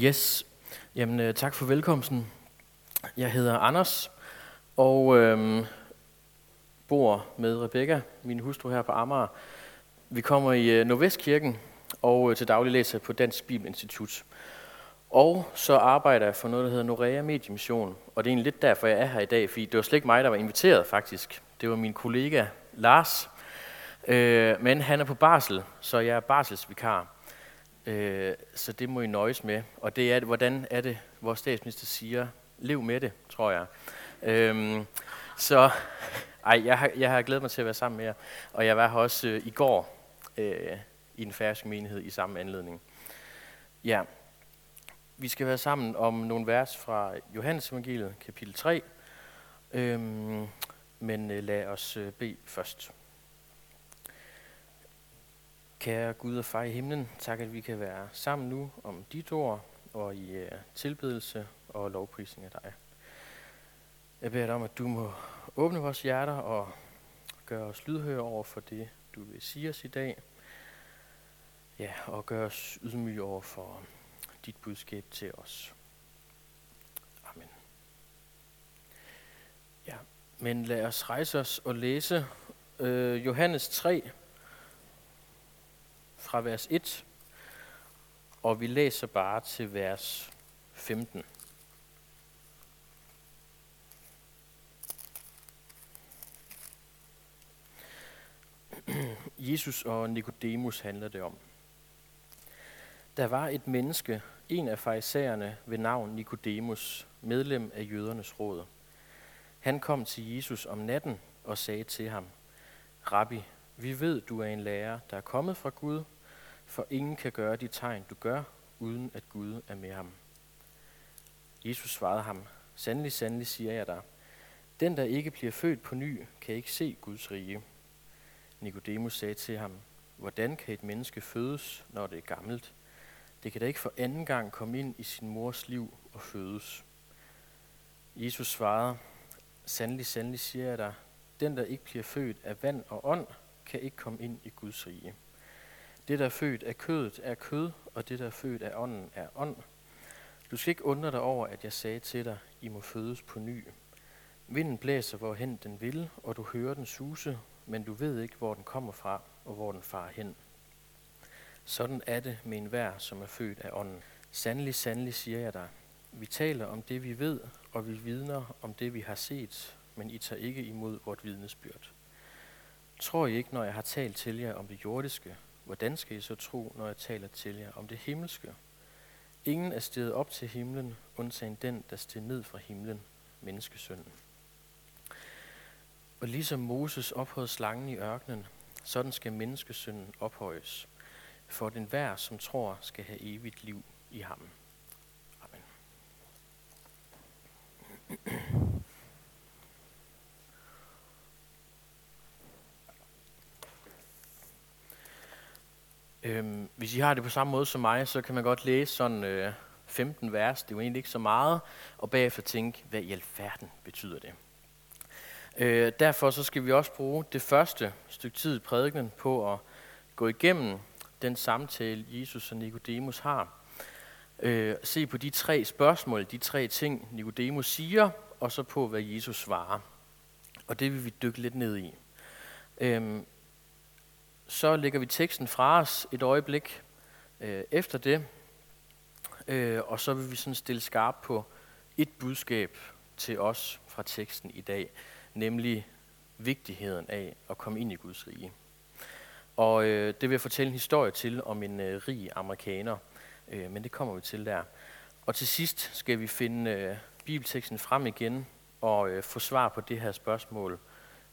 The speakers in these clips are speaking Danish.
Yes, jamen øh, tak for velkomsten. Jeg hedder Anders og øhm, bor med Rebecca, min hustru her på Amager. Vi kommer i øh, Nordvestkirken og øh, til daglig læser på Dansk Bibelinstitut. Og så arbejder jeg for noget, der hedder Norea Mediemission. Og det er egentlig lidt derfor, jeg er her i dag, fordi det var slet ikke mig, der var inviteret faktisk. Det var min kollega Lars. Øh, men han er på barsel, så jeg er barselsvikar. Øh, så det må I nøjes med. Og det er, hvordan er det, vores statsminister siger, lev med det, tror jeg. Øhm, så ej, jeg, har, jeg har glædet mig til at være sammen med jer. Og jeg var her også øh, i går øh, i den færøske menighed i samme anledning. Ja, vi skal være sammen om nogle vers fra Johannes evangeliet, kapitel 3. Øhm, men øh, lad os øh, bede først. Kære Gud og far i himlen, tak at vi kan være sammen nu om dit ord og i uh, tilbedelse og lovprisning af dig. Jeg beder dig om, at du må åbne vores hjerter og gøre os lydhøre over for det, du vil sige os i dag. Ja, og gøre os ydmyge over for dit budskab til os. Amen. Ja, men lad os rejse os og læse øh, Johannes 3, fra vers 1, og vi læser bare til vers 15. Jesus og Nikodemus handler det om. Der var et menneske, en af farisæerne ved navn Nikodemus, medlem af jødernes råd. Han kom til Jesus om natten og sagde til ham, Rabbi, vi ved, du er en lærer, der er kommet fra Gud, for ingen kan gøre de tegn, du gør, uden at Gud er med ham. Jesus svarede ham, Sandelig, sandelig siger jeg dig, den, der ikke bliver født på ny, kan ikke se Guds rige. Nikodemus sagde til ham, Hvordan kan et menneske fødes, når det er gammelt? Det kan da ikke for anden gang komme ind i sin mors liv og fødes. Jesus svarede, Sandelig, sandelig siger jeg dig, den, der ikke bliver født af vand og ånd, kan ikke komme ind i Guds rige. Det, der er født af kødet, er kød, og det, der er født af ånden, er ånd. Du skal ikke undre dig over, at jeg sagde til dig, I må fødes på ny. Vinden blæser, hvorhen den vil, og du hører den suse, men du ved ikke, hvor den kommer fra, og hvor den farer hen. Sådan er det med enhver, som er født af ånden. Sandelig, sandelig siger jeg dig, vi taler om det, vi ved, og vi vidner om det, vi har set, men I tager ikke imod vort vidnesbyrd. Tror I ikke, når jeg har talt til jer om det jordiske, hvordan skal I så tro, når jeg taler til jer om det himmelske? Ingen er steget op til himlen, undtagen den, der steg ned fra himlen, menneskesønnen. Og ligesom Moses ophøjede slangen i ørkenen, sådan skal menneskesønnen ophøjes, for den hver, som tror, skal have evigt liv i ham. Amen. Øhm, hvis I har det på samme måde som mig, så kan man godt læse sådan øh, 15 vers. Det er jo egentlig ikke så meget. Og bagefter tænke, hvad i alverden betyder det? Øh, derfor så skal vi også bruge det første stykke tid i prædiken på at gå igennem den samtale, Jesus og Nikodemus har. Øh, se på de tre spørgsmål, de tre ting, Nikodemus siger, og så på, hvad Jesus svarer. Og det vil vi dykke lidt ned i. Øhm, så lægger vi teksten fra os et øjeblik øh, efter det, øh, og så vil vi sådan stille skarp på et budskab til os fra teksten i dag, nemlig vigtigheden af at komme ind i Guds rige. Og øh, det vil jeg fortælle en historie til om en øh, rig amerikaner, øh, men det kommer vi til der. Og til sidst skal vi finde øh, bibelteksten frem igen og øh, få svar på det her spørgsmål,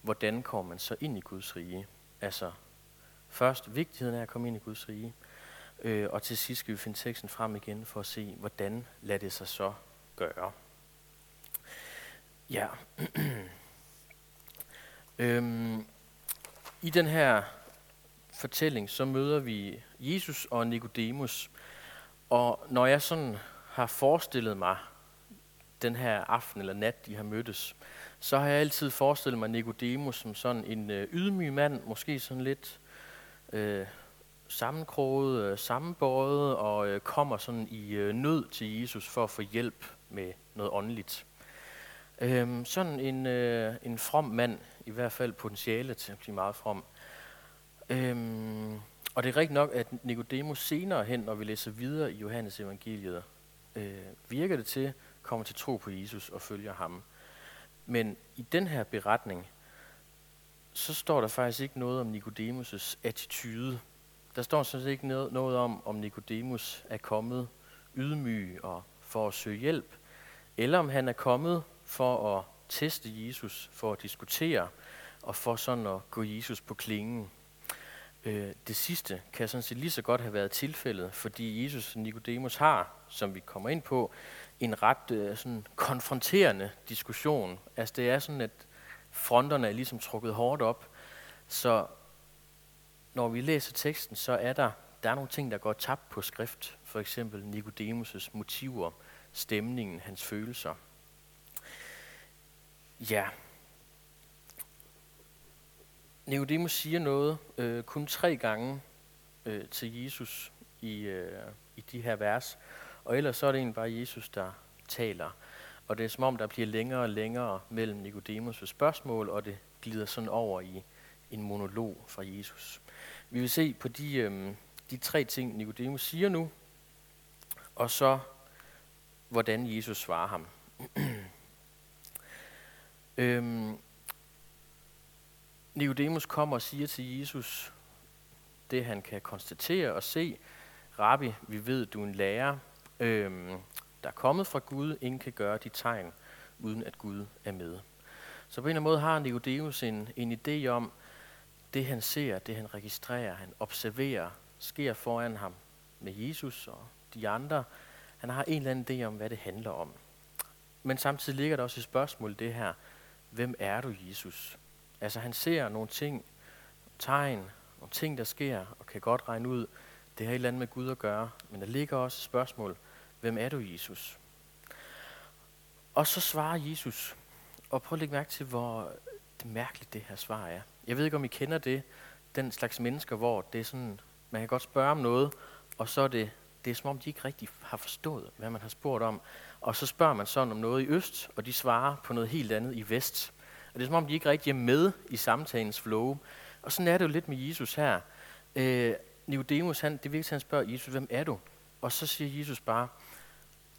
hvordan kommer man så ind i Guds rige? Altså, Først vigtigheden af at komme ind i Guds rige, øh, og til sidst skal vi finde teksten frem igen for at se, hvordan lader det sig så gøre. Ja. øhm, I den her fortælling, så møder vi Jesus og Nikodemus, og når jeg sådan har forestillet mig den her aften eller nat, de har mødtes, så har jeg altid forestillet mig Nikodemus som sådan en øh, ydmyg mand, måske sådan lidt øh, sammenkroget, øh, og øh, kommer sådan i øh, nød til Jesus for at få hjælp med noget åndeligt. Øh, sådan en, øh, en from mand, i hvert fald potentiale til at blive meget from. Øh, og det er rigtigt nok, at Nicodemus senere hen, når vi læser videre i Johannes evangeliet, øh, virker det til, kommer til tro på Jesus og følger ham. Men i den her beretning, så står der faktisk ikke noget om Nikodemus' attitude. Der står sådan set ikke noget om, om Nikodemus er kommet ydmyg og for at søge hjælp, eller om han er kommet for at teste Jesus, for at diskutere og for sådan at gå Jesus på klingen. Øh, det sidste kan sådan set lige så godt have været tilfældet, fordi Jesus og Nikodemus har, som vi kommer ind på, en ret øh, sådan konfronterende diskussion. Altså det er sådan, at fronterne er ligesom trukket hårdt op, så når vi læser teksten, så er der, der er nogle ting, der går tabt på skrift. For eksempel Nikodemus' motiver, stemningen, hans følelser. Ja. Nicodemus siger noget øh, kun tre gange øh, til Jesus i, øh, i de her vers, og ellers så er det egentlig bare Jesus, der taler. Og det er som om, der bliver længere og længere mellem Nicodemus' spørgsmål, og det glider sådan over i en monolog fra Jesus. Vi vil se på de, øh, de tre ting, Nicodemus siger nu, og så hvordan Jesus svarer ham. øhm, Nicodemus kommer og siger til Jesus det, han kan konstatere og se. Rabbi, vi ved, du er en lærer, øhm, der er kommet fra Gud. Ingen kan gøre de tegn, uden at Gud er med. Så på en eller anden måde har Nicodemus en, en idé om, det han ser, det han registrerer, han observerer, sker foran ham med Jesus og de andre. Han har en eller anden idé om, hvad det handler om. Men samtidig ligger der også et spørgsmål det her. Hvem er du, Jesus? Altså han ser nogle ting, tegn, nogle ting, der sker, og kan godt regne ud, det har et eller andet med Gud at gøre. Men der ligger også et spørgsmål. Hvem er du, Jesus? Og så svarer Jesus. Og prøv at lægge mærke til, hvor det mærkeligt det her svar er. Jeg ved ikke, om I kender det, den slags mennesker, hvor det er sådan, man kan godt spørge om noget, og så er det, det er som om, de ikke rigtig har forstået, hvad man har spurgt om. Og så spørger man sådan om noget i øst, og de svarer på noget helt andet i vest. Og det er som om, de ikke rigtig er med i samtalens flow. Og sådan er det jo lidt med Jesus her. Øh, Nicodemus, han, det virkelig, han spørger Jesus, hvem er du? Og så siger Jesus bare,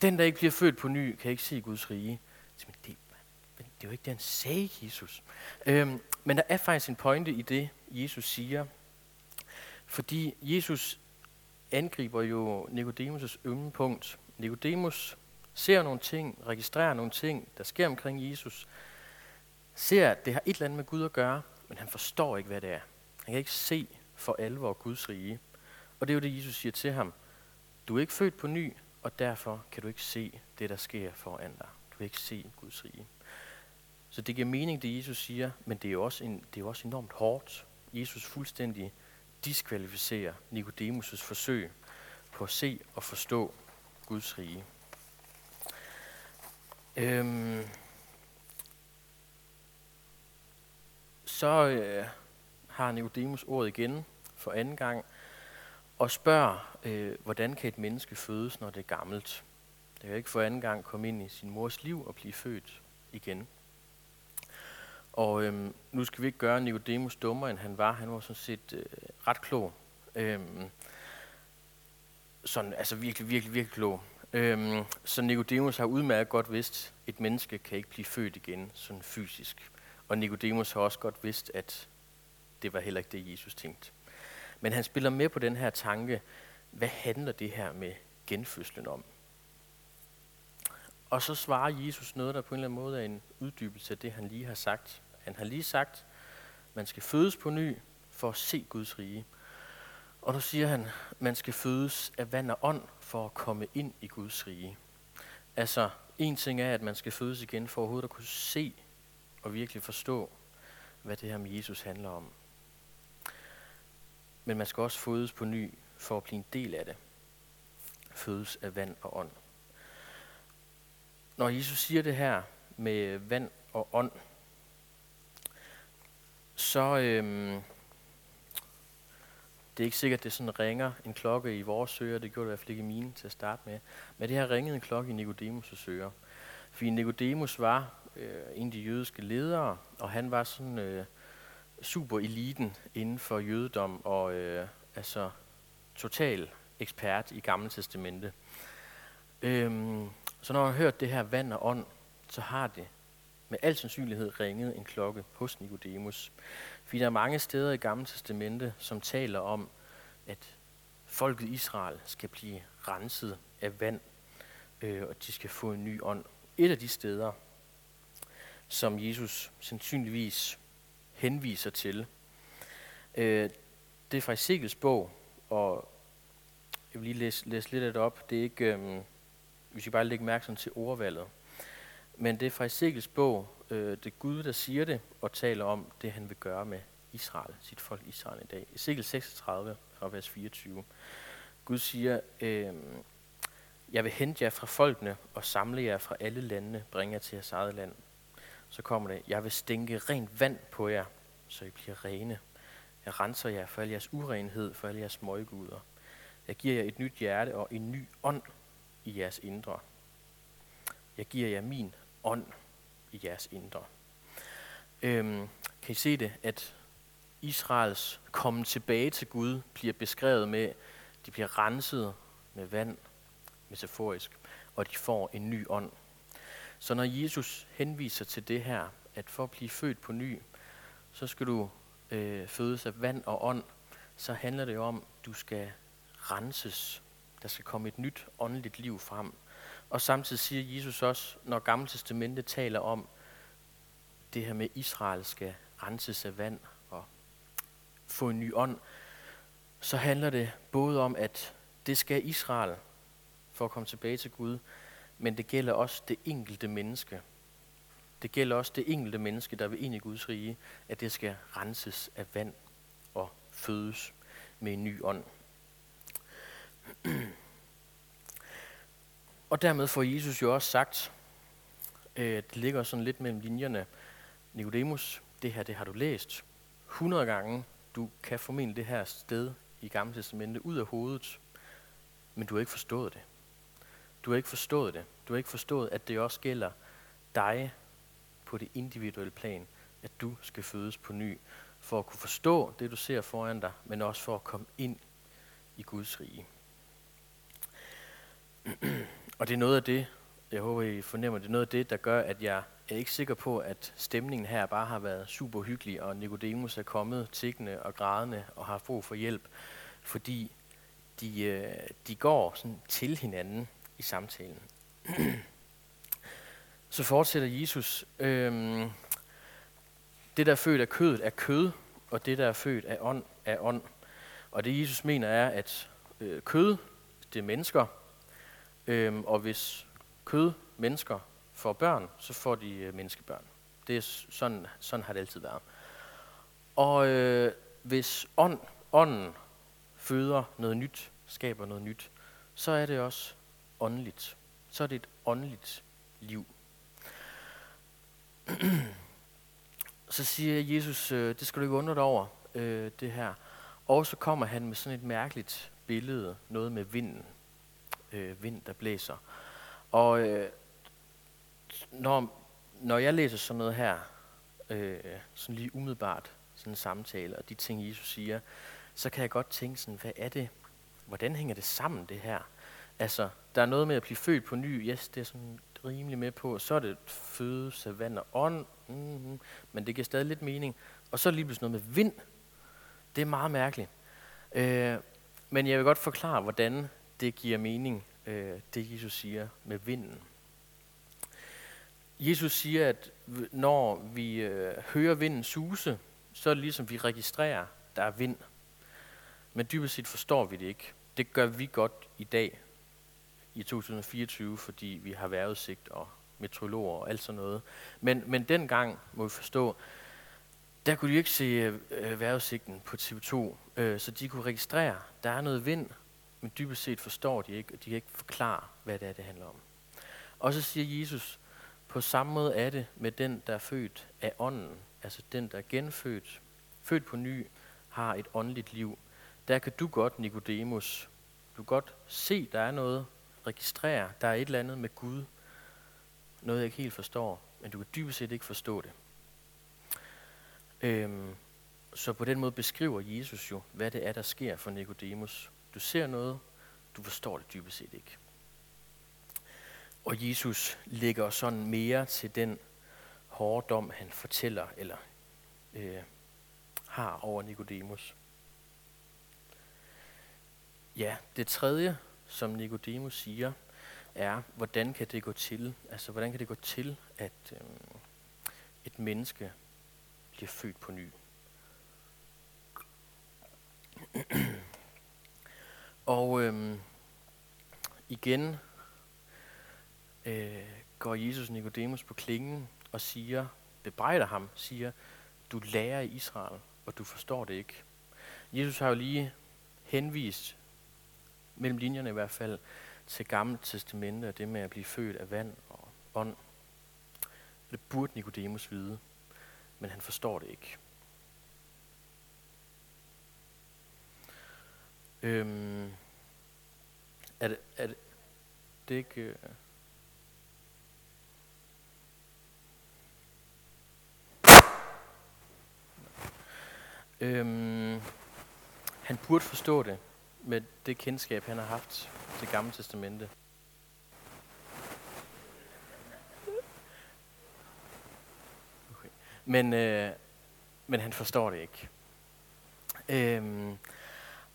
den, der ikke bliver født på ny, kan ikke se Guds rige. Men det, det er jo ikke det, han sagde, Jesus. Øhm, men der er faktisk en pointe i det, Jesus siger. Fordi Jesus angriber jo Nikodemus' ømme punkt. Nikodemus ser nogle ting, registrerer nogle ting, der sker omkring Jesus, ser, at det har et eller andet med Gud at gøre, men han forstår ikke, hvad det er. Han kan ikke se for alvor Guds rige. Og det er jo det, Jesus siger til ham. Du er ikke født på ny, og derfor kan du ikke se det, der sker foran dig. Du kan ikke se Guds rige. Så det giver mening, det Jesus siger, men det er jo også, en, det er jo også enormt hårdt. Jesus fuldstændig diskvalificerer Nikodemus' forsøg på at se og forstå Guds rige. Øhm, så øh, har Nikodemus ordet igen for anden gang og spørger, øh, hvordan kan et menneske fødes, når det er gammelt? Det kan ikke for anden gang komme ind i sin mors liv og blive født igen. Og øhm, nu skal vi ikke gøre Nicodemus dummere, end han var. Han var sådan set øh, ret klog. Øhm, sådan, altså virkelig, virkelig, virkelig klog. Øhm, så Nicodemus har udmærket godt vidst, at et menneske kan ikke blive født igen, sådan fysisk. Og Nicodemus har også godt vidst, at det var heller ikke det, Jesus tænkte. Men han spiller med på den her tanke, hvad handler det her med genfødslen om? Og så svarer Jesus noget, der på en eller anden måde er en uddybelse af det, han lige har sagt. Han har lige sagt, man skal fødes på ny for at se Guds rige. Og nu siger han, man skal fødes af vand og ånd for at komme ind i Guds rige. Altså, en ting er, at man skal fødes igen for overhovedet at kunne se og virkelig forstå, hvad det her med Jesus handler om. Men man skal også fødes på ny for at blive en del af det. Fødes af vand og ånd. Når Jesus siger det her med vand og ånd, så øhm, Det er ikke sikkert, at det sådan ringer en klokke i vores ører. Det gjorde det i hvert fald ikke i mine til at starte med. Men det her ringede en klokke i Nicodemus' ører. Fordi Nicodemus var øh, en af de jødiske ledere, og han var sådan øh, super eliten inden for jødedom, og øh, altså total ekspert i Gamle Testamente. Øhm, så når han har hørt det her vand og ånd, så har det med al sandsynlighed ringet en klokke hos Nikodemus. Fordi der er mange steder i Gamle Testamente, som taler om, at folket Israel skal blive renset af vand, øh, og de skal få en ny ånd. Et af de steder, som Jesus sandsynligvis henviser til, øh, det er fra Ezekiels bog, og jeg vil lige læse, læse lidt af det op. Det er ikke, øh, hvis I bare lægger mærke til ordvalget. Men det er fra Ezekiels bog, øh, det er Gud, der siger det, og taler om det, han vil gøre med Israel, sit folk Israel i dag. Ezekiel 36, fra vers 24. Gud siger, øh, jeg vil hente jer fra folkene og samle jer fra alle landene, bringe jer til jeres eget land. Så kommer det, jeg vil stænke rent vand på jer, så I bliver rene. Jeg renser jer for al jeres urenhed, for alle jeres møguder. Jeg giver jer et nyt hjerte og en ny ånd i jeres indre. Jeg giver jer min ånd i jeres indre. Øhm, kan I se det, at Israels komme tilbage til Gud bliver beskrevet med, de bliver renset med vand, metaforisk, og de får en ny ånd. Så når Jesus henviser til det her, at for at blive født på ny, så skal du øh, fødes af vand og ånd, så handler det om, at du skal renses. Der skal komme et nyt åndeligt liv frem. Og samtidig siger Jesus også, når Gamle Testamentet taler om det her med, at Israel skal renses af vand og få en ny ånd, så handler det både om, at det skal Israel for at komme tilbage til Gud, men det gælder også det enkelte menneske. Det gælder også det enkelte menneske, der vil ind i Guds rige, at det skal renses af vand og fødes med en ny ånd. Og dermed får Jesus jo også sagt, øh, det ligger sådan lidt mellem linjerne, Nicodemus, det her det har du læst 100 gange. Du kan formentlig det her sted i Gamle Testamente ud af hovedet, men du har ikke forstået det. Du har ikke forstået det. Du har ikke forstået, at det også gælder dig på det individuelle plan, at du skal fødes på ny, for at kunne forstå det, du ser foran dig, men også for at komme ind i Guds rige. Og det er noget af det, jeg håber, I fornemmer, det er noget af det, der gør, at jeg er ikke sikker på, at stemningen her bare har været super hyggelig, og Nikodemus er kommet tikkende og grædende og har brug for hjælp, fordi de, øh, de går sådan til hinanden i samtalen. Så fortsætter Jesus. Øhm, det, der er født af kødet, er kød, og det, der er født af ånd, er ånd. Og det, Jesus mener, er, at øh, kød, det er mennesker, øhm, og hvis kød, mennesker, får børn, så får de øh, menneskebørn. Det er sådan, sådan har det altid været. Og øh, hvis ånd, ånden føder noget nyt, skaber noget nyt, så er det også åndeligt. Så er det et åndeligt liv. så siger Jesus, øh, det skal du ikke undre dig over, øh, det her. Og så kommer han med sådan et mærkeligt billede, noget med vinden. Øh, vind, der blæser. Og øh, når, når jeg læser sådan noget her, øh, sådan lige umiddelbart, sådan en samtale, og de ting, Jesus siger, så kan jeg godt tænke sådan, hvad er det, hvordan hænger det sammen, det her? Altså, der er noget med at blive født på ny, yes, det er sådan rimelig med på, så er det føde, savand og ånd, mm-hmm, men det giver stadig lidt mening. Og så er det lige pludselig noget med vind. Det er meget mærkeligt. Øh, men jeg vil godt forklare, hvordan det giver mening, øh, det Jesus siger med vinden. Jesus siger, at når vi øh, hører vinden suse, så er det ligesom, vi registrerer, der er vind. Men dybest set forstår vi det ikke. Det gør vi godt i dag, i 2024, fordi vi har vejrudsigt og meteorologer og alt sådan noget. Men, men dengang, må vi forstå, der kunne de ikke se øh, vejrudsigten på TV2, øh, så de kunne registrere, der er noget vind, men dybest set forstår de ikke, og de kan ikke forklare, hvad det er, det handler om. Og så siger Jesus, på samme måde er det med den, der er født af ånden, altså den, der er genfødt, født på ny, har et åndeligt liv. der kan du godt, Nikodemus, du kan godt se, der er noget, registrere, der er et eller andet med Gud, noget jeg ikke helt forstår, men du kan dybest set ikke forstå det. Øhm, så på den måde beskriver Jesus jo, hvad det er, der sker for Nikodemus. Du ser noget, du forstår det dybest set ikke. Og Jesus lægger sådan mere til den hårde dom, han fortæller eller øh, har over Nikodemus. Ja, det tredje, som Nikodemus siger, er, hvordan kan det gå til? Altså, hvordan kan det gå til, at øh, et menneske bliver født på ny? Og øh, igen øh, går Jesus Nikodemus på klingen og siger, bebrejder ham, siger, du lærer i Israel, og du forstår det ikke. Jesus har jo lige henvist, mellem linjerne i hvert fald, til Gamle Testamente og det med at blive født af vand og ånd. Det burde Nikodemus vide, men han forstår det ikke. Øhm, er det, er det, det er ikke... Øh, Øhm, han burde forstå det med det kendskab, han har haft til Gamle Testamente. Okay. Men, øh, men han forstår det ikke. Øhm,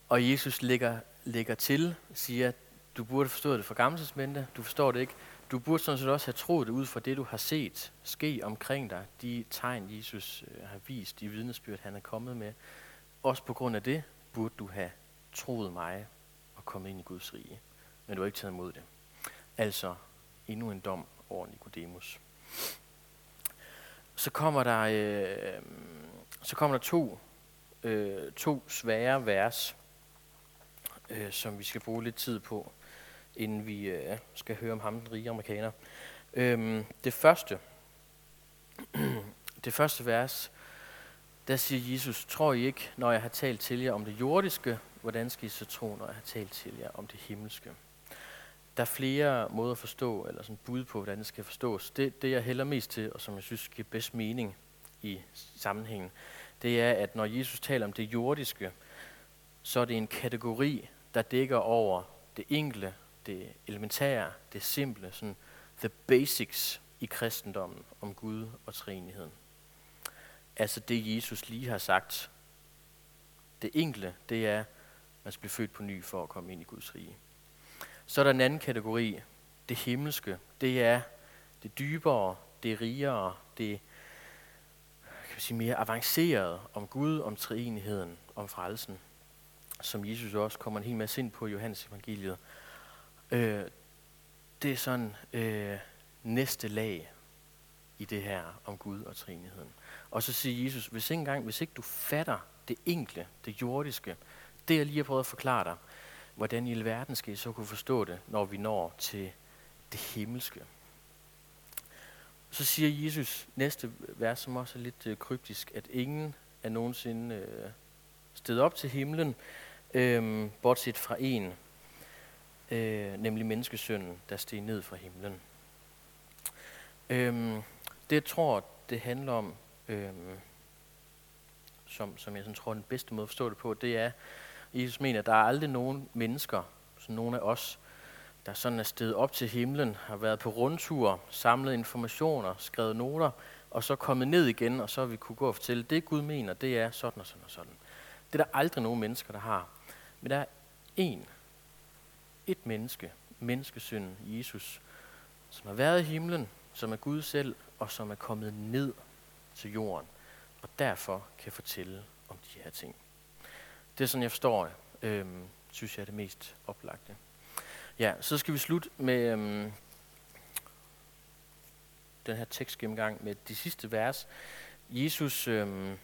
og Jesus lægger, lægger til, siger, du burde forstå det fra Gamle Testamente, du forstår det ikke. Du burde sådan set også have troet det ud fra det, du har set ske omkring dig, de tegn, Jesus øh, har vist, de vidnesbyrd, han er kommet med. Også på grund af det burde du have troet mig og kommet ind i Guds rige. Men du har ikke taget imod det. Altså endnu en dom over Nikodemus. Så kommer der, øh, så kommer der to, øh, to svære vers, øh, som vi skal bruge lidt tid på inden vi øh, skal høre om ham, den rige amerikaner. Øh, det første, det første vers, der siger Jesus, tror I ikke, når jeg har talt til jer om det jordiske, hvordan skal I så tro, når jeg har talt til jer om det himmelske? Der er flere måder at forstå, eller sådan bud på, hvordan det skal forstås. Det, det jeg hælder mest til, og som jeg synes giver bedst mening i sammenhængen, det er, at når Jesus taler om det jordiske, så er det en kategori, der dækker over det enkle det elementære, det simple, sådan the basics i kristendommen om Gud og treenigheden. Altså det, Jesus lige har sagt. Det enkle, det er, at man skal blive født på ny for at komme ind i Guds rige. Så er der en anden kategori, det himmelske. Det er det dybere, det rigere, det kan sige, mere avanceret om Gud, om treenigheden, om frelsen, som Jesus også kommer en hel masse ind på i Johannes evangeliet. Øh, det er sådan øh, næste lag i det her om Gud og treenigheden. Og så siger Jesus, hvis ikke, engang, hvis ikke du fatter det enkle, det jordiske, det jeg lige har prøvet at forklare dig, hvordan i alverden skal I så kunne forstå det, når vi når til det himmelske. Så siger Jesus næste vers, som også er lidt øh, kryptisk, at ingen er nogensinde øh, stedet op til himlen, øh, bortset fra en, øh, nemlig menneskesønnen, der steg ned fra himlen. Øh, det jeg tror, det handler om, øh, som, som jeg sådan tror, den bedste måde at forstå det på, det er, Jesus mener, at der er aldrig nogen mennesker, sådan nogen af os, der sådan er steget op til himlen, har været på rundtur, samlet informationer, skrevet noter, og så kommet ned igen, og så vi kunne gå og fortælle, det Gud mener, det er sådan og sådan og sådan. Det er der aldrig nogen mennesker, der har. Men der er én, et menneske, menneskesynden Jesus, som har været i himlen, som er Gud selv, og som er kommet ned til jorden, og derfor kan fortælle om de her ting. Det er sådan, jeg forstår det. Øhm, synes jeg er det mest oplagte. Ja, så skal vi slutte med øhm, den her tekstgennemgang med de sidste vers. Jesus, øhm,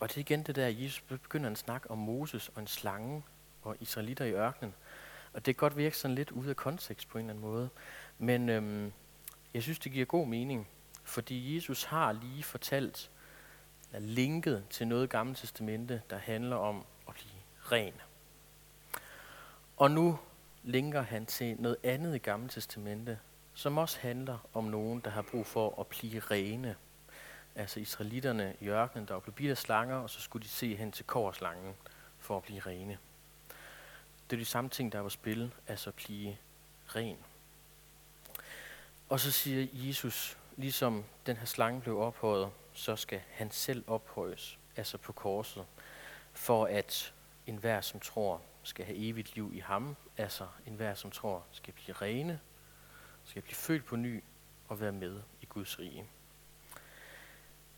og det er igen det der, Jesus begynder at snakke om Moses og en slange, og israelitter i ørkenen. Og det kan godt virke sådan lidt ude af kontekst på en eller anden måde. Men øhm, jeg synes, det giver god mening, fordi Jesus har lige fortalt er linket til noget gammelt Testamente, der handler om at blive ren. Og nu linker han til noget andet i Gamle Testamente, som også handler om nogen, der har brug for at blive rene. Altså israelitterne i ørkenen, der blev bidt af slanger, og så skulle de se hen til korslangen for at blive rene. Det er de samme ting, der er på spil, altså at blive ren. Og så siger Jesus, ligesom den her slange blev ophøjet, så skal han selv ophøjes, altså på korset, for at enhver, som tror, skal have evigt liv i ham, altså enhver, som tror, skal blive rene, skal blive født på ny og være med i Guds rige.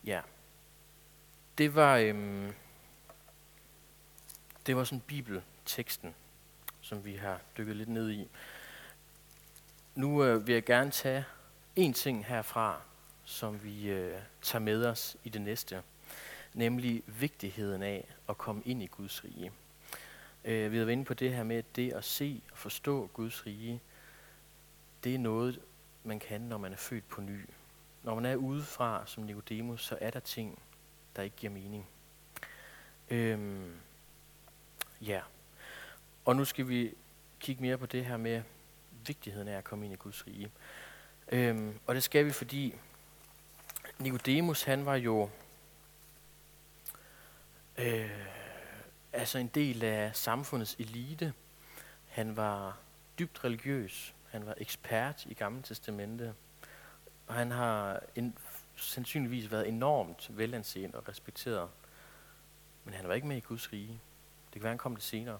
Ja, det var, øhm, det var sådan bibelteksten, som vi har dykket lidt ned i. Nu øh, vil jeg gerne tage en ting herfra, som vi øh, tager med os i det næste, nemlig vigtigheden af at komme ind i Guds rige. Øh, vi har været inde på det her med, at det at se og forstå Guds rige, det er noget, man kan, når man er født på ny. Når man er udefra som Nicodemus, så er der ting, der ikke giver mening. Øhm, ja. Og nu skal vi kigge mere på det her med vigtigheden af at komme ind i Guds rige. Øhm, og det skal vi, fordi Nicodemus, han var jo øh, altså en del af samfundets elite. Han var dybt religiøs. Han var ekspert i Gamle Testamente. Og han har en, sandsynligvis været enormt velanset og respekteret. Men han var ikke med i Guds rige. Det kan være, han kom det senere.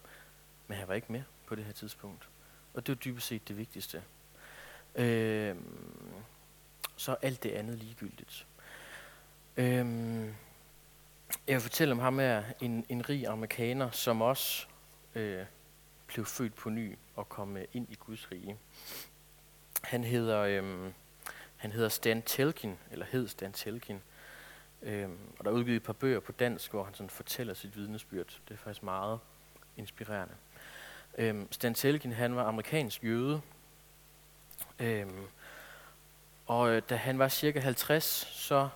Men han var ikke med på det her tidspunkt. Og det var dybest set det vigtigste. Øh, så alt det andet ligegyldigt. Øh, jeg vil fortælle om ham her, en, en rig amerikaner, som også øh, blev født på ny og kom øh, ind i Guds rige. Han hedder, øhm, han hedder Stan Telkin, eller hed Stan Telkin. Øhm, og der er udgivet et par bøger på dansk, hvor han sådan fortæller sit vidnesbyrd. Det er faktisk meget inspirerende. Øhm, Stan Telkin, han var amerikansk jøde. Øhm, og øh, da han var cirka 50, så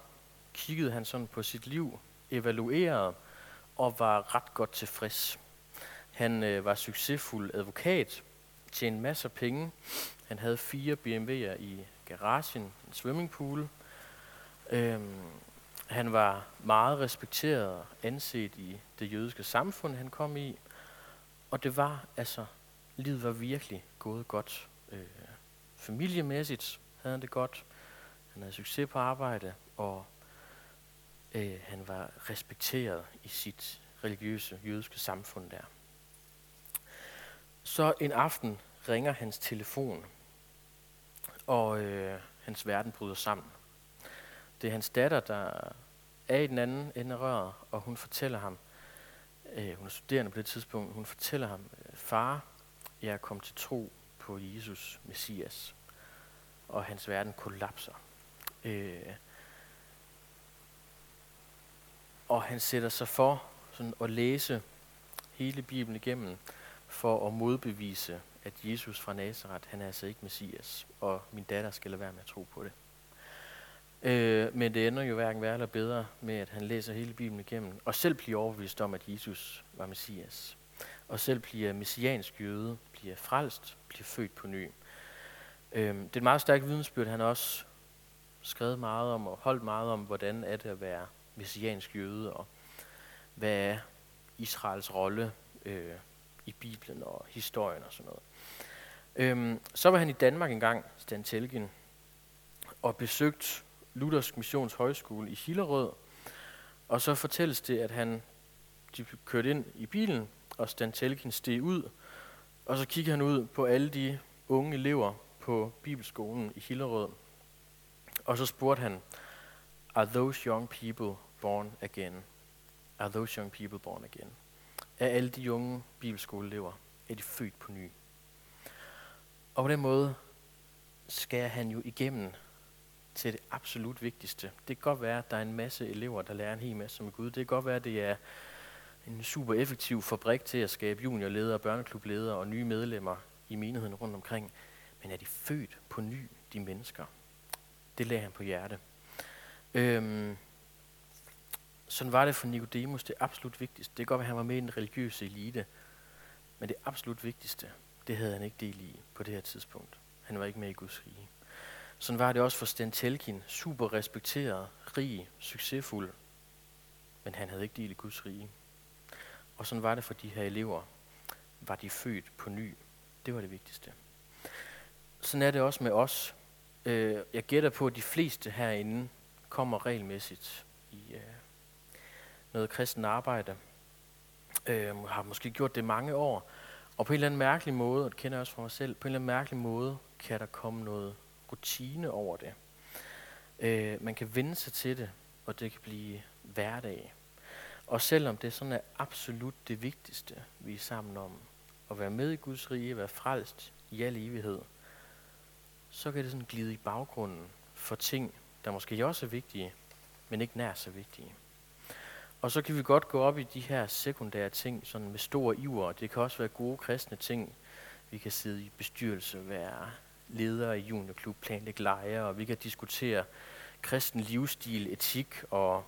kiggede han sådan på sit liv evaluerede og var ret godt tilfreds. Han øh, var succesfuld advokat, tjente masser af penge. Han havde fire BMW'er i garagen, en swimmingpool. Øhm, han var meget respekteret og anset i det jødiske samfund, han kom i. Og det var altså, livet var virkelig gået godt. Øh, familiemæssigt havde han det godt. Han havde succes på arbejde, og øh, han var respekteret i sit religiøse jødiske samfund der. Så en aften ringer hans telefon, og øh, hans verden bryder sammen. Det er hans datter, der er i den anden ende af røret, og hun fortæller ham, øh, hun er studerende på det tidspunkt, hun fortæller ham, øh, far, jeg er kommet til tro på Jesus, Messias, og hans verden kollapser. Øh, og han sætter sig for sådan at læse hele Bibelen igennem, for at modbevise, at Jesus fra Nazareth, han er altså ikke Messias, og min datter skal lade være med at tro på det. Øh, men det ender jo hverken værre eller bedre med, at han læser hele Bibelen igennem, og selv bliver overbevist om, at Jesus var Messias. Og selv bliver messiansk jøde, bliver frelst, bliver født på ny. Øh, det er et meget stærkt vidensbyrd, han også skrevet meget om, og holdt meget om, hvordan er det at være messiansk jøde, og hvad er Israels rolle øh, i Bibelen og historien og sådan noget. Øhm, så var han i Danmark engang, Stan Telgen, og besøgt Luthersk Missions Højskole i Hillerød. Og så fortælles det, at han de kørte ind i bilen, og Stan Telgen steg ud, og så kiggede han ud på alle de unge elever på Bibelskolen i Hillerød. Og så spurgte han, Are those young people born again? Are those young people born again? Er alle de unge bibelskoleelever, er de født på ny? Og på den måde skærer han jo igennem til det absolut vigtigste. Det kan godt være, at der er en masse elever, der lærer en hel masse om Gud. Det kan godt være, at det er en super effektiv fabrik til at skabe juniorledere, børneklubledere og nye medlemmer i menigheden rundt omkring. Men er de født på ny, de mennesker? Det lærer han på hjerte. Øhm, sådan var det for Nikodemus det absolut vigtigste. Det kan godt være, at han var med i den religiøse elite, men det absolut vigtigste, det havde han ikke del i på det her tidspunkt. Han var ikke med i Guds rige. Sådan var det også for Sten Telkin, super respekteret, rig, succesfuld, men han havde ikke del i Guds rige. Og sådan var det for de her elever. Var de født på ny? Det var det vigtigste. Sådan er det også med os. Øh, jeg gætter på, at de fleste herinde kommer regelmæssigt i øh, noget kristen arbejde. Øh, har måske gjort det mange år. Og på en eller anden mærkelig måde, og det kender jeg også fra mig selv, på en eller anden mærkelig måde kan der komme noget rutine over det. Øh, man kan vende sig til det, og det kan blive hverdag. Og selvom det sådan er absolut det vigtigste, vi er sammen om, at være med i Guds rige, være frelst i al evighed, så kan det sådan glide i baggrunden for ting, der måske også er vigtige, men ikke nær så vigtige. Og så kan vi godt gå op i de her sekundære ting, sådan med stor iver. Det kan også være gode kristne ting. Vi kan sidde i bestyrelse, være ledere i juniorklub, planlægge lejre, og vi kan diskutere kristen livsstil, etik og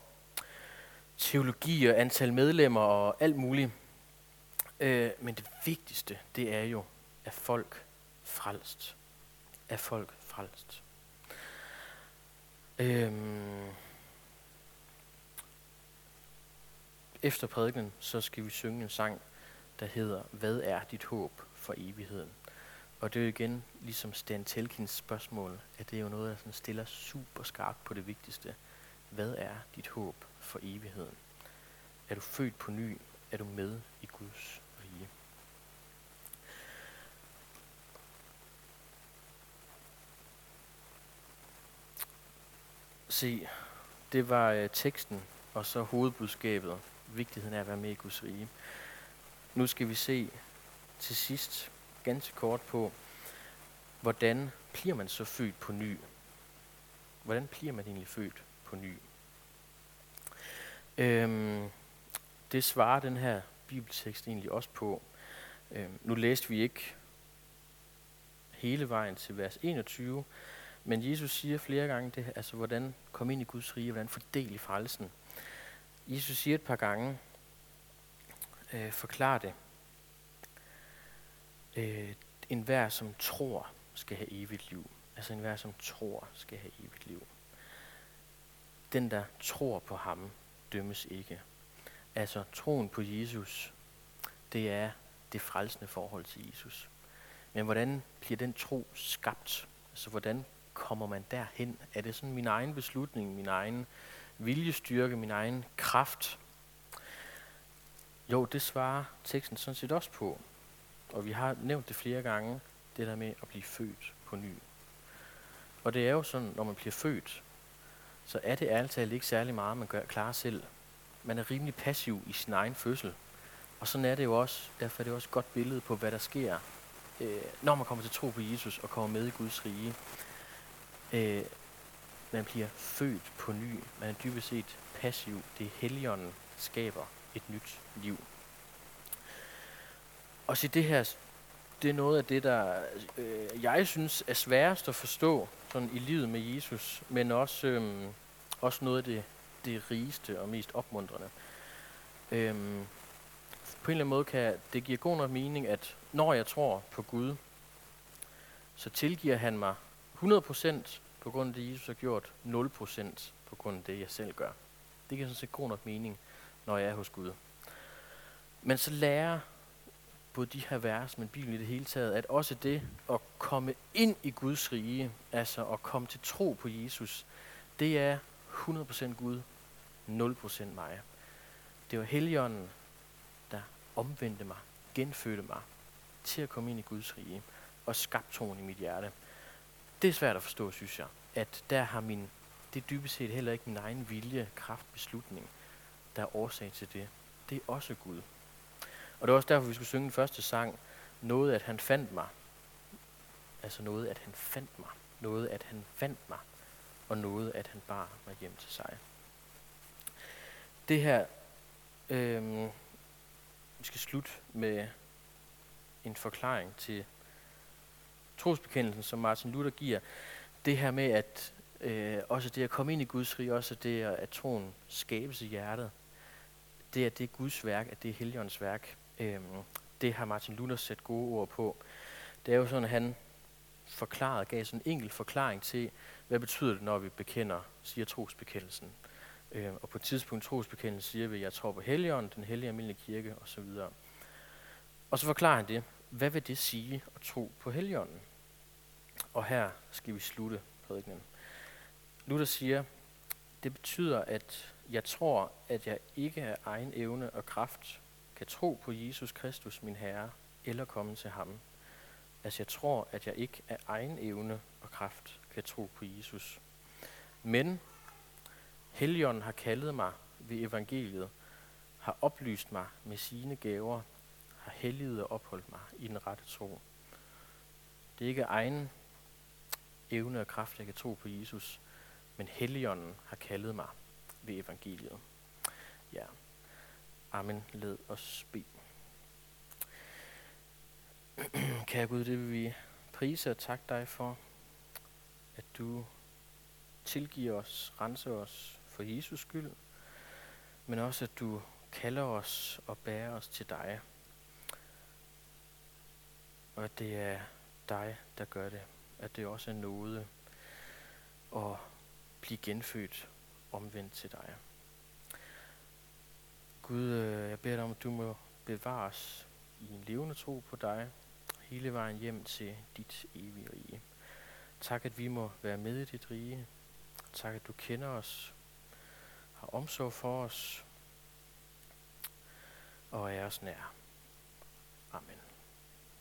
teologi og antal medlemmer og alt muligt. Øh, men det vigtigste, det er jo, at folk frelst. Er folk frelst. Øhm, efter prædiken, så skal vi synge en sang, der hedder, Hvad er dit håb for evigheden? Og det er jo igen, ligesom Stan Telkins spørgsmål, at det er jo noget, der sådan stiller super skarpt på det vigtigste. Hvad er dit håb for evigheden? Er du født på ny? Er du med i Guds rige? Se, det var øh, teksten, og så hovedbudskabet, vigtigheden af at være med i Guds rige. Nu skal vi se til sidst ganske kort på, hvordan bliver man så født på ny? Hvordan bliver man egentlig født på ny? Øhm, det svarer den her bibeltekst egentlig også på. Øhm, nu læste vi ikke hele vejen til vers 21, men Jesus siger flere gange det, altså hvordan kom ind i Guds rige, hvordan fordel i frelsen. Jesus siger et par gange, øh, forklar det. Øh, en hver, som tror, skal have evigt liv. Altså en hver, som tror, skal have evigt liv. Den, der tror på ham, dømmes ikke. Altså troen på Jesus, det er det frelsende forhold til Jesus. Men hvordan bliver den tro skabt? Altså hvordan kommer man derhen? Er det sådan min egen beslutning, min egen viljestyrke, min egen kraft? Jo, det svarer teksten sådan set også på. Og vi har nævnt det flere gange, det der med at blive født på ny. Og det er jo sådan, når man bliver født, så er det ærligt talt ikke særlig meget, man gør klar selv. Man er rimelig passiv i sin egen fødsel. Og sådan er det jo også, derfor er det også et godt billede på, hvad der sker, øh, når man kommer til tro på Jesus og kommer med i Guds rige. Øh, man bliver født på ny. Man er dybest set passiv. Det er Helligånden skaber et nyt liv. Og så det her, det er noget af det, der øh, jeg synes er sværest at forstå sådan i livet med Jesus, men også, øh, også noget af det, det rigeste og mest opmuntrende. Øh, på en eller anden måde kan det give god nok mening, at når jeg tror på Gud, så tilgiver han mig 100% på grund af det, Jesus har gjort, 0% på grund af det, jeg selv gør. Det giver sådan set god nok mening, når jeg er hos Gud. Men så lærer både de her vers, men Bibelen i det hele taget, at også det at komme ind i Guds rige, altså at komme til tro på Jesus, det er 100% Gud, 0% mig. Det var Helligånden, der omvendte mig, genfødte mig til at komme ind i Guds rige og skabte troen i mit hjerte. Det er svært at forstå, synes jeg, at der har min, det er dybest set heller ikke min egen vilje, kraft, beslutning, der er årsag til det. Det er også Gud. Og det var også derfor, vi skulle synge den første sang, noget at han fandt mig. Altså noget at han fandt mig. Noget at han fandt mig. Og noget at han bar mig hjem til sig. Det her, øh, vi skal slutte med en forklaring til trosbekendelsen, som Martin Luther giver. Det her med, at Øh, også det at komme ind i Guds rige, også det at troen skabes i hjertet. Det at det er Guds værk, at det er Helligåndens værk. Øh, det har Martin Luther sat gode ord på. Det er jo sådan, at han forklarede, gav sådan en enkelt forklaring til, hvad betyder det, når vi bekender, siger trosbekendelsen. Øh, og på et tidspunkt trosbekendelsen siger vi, at jeg tror på Helligånden, den hellige almindelige kirke osv. Og så forklarer han det. Hvad vil det sige at tro på Helligånden? Og her skal vi slutte prædikenen. Luther siger, det betyder, at jeg tror, at jeg ikke af egen evne og kraft kan tro på Jesus Kristus, min Herre, eller komme til ham. Altså jeg tror, at jeg ikke af egen evne og kraft kan tro på Jesus. Men Helligånden har kaldet mig ved evangeliet, har oplyst mig med sine gaver, har helliget og opholdt mig i den rette tro. Det er ikke egen evne og kraft, jeg kan tro på Jesus, men Helligånden har kaldet mig ved evangeliet. Ja. Amen. Led os bede. Kære Gud, det vil vi prise og takke dig for, at du tilgiver os, renser os for Jesus skyld, men også at du kalder os og bærer os til dig. Og at det er dig, der gør det. At det også er noget at blive genfødt omvendt til dig. Gud, øh, jeg beder dig om, at du må bevare i en levende tro på dig, hele vejen hjem til dit evige rige. Tak, at vi må være med i dit rige. Tak, at du kender os, har omsorg for os og er os nær.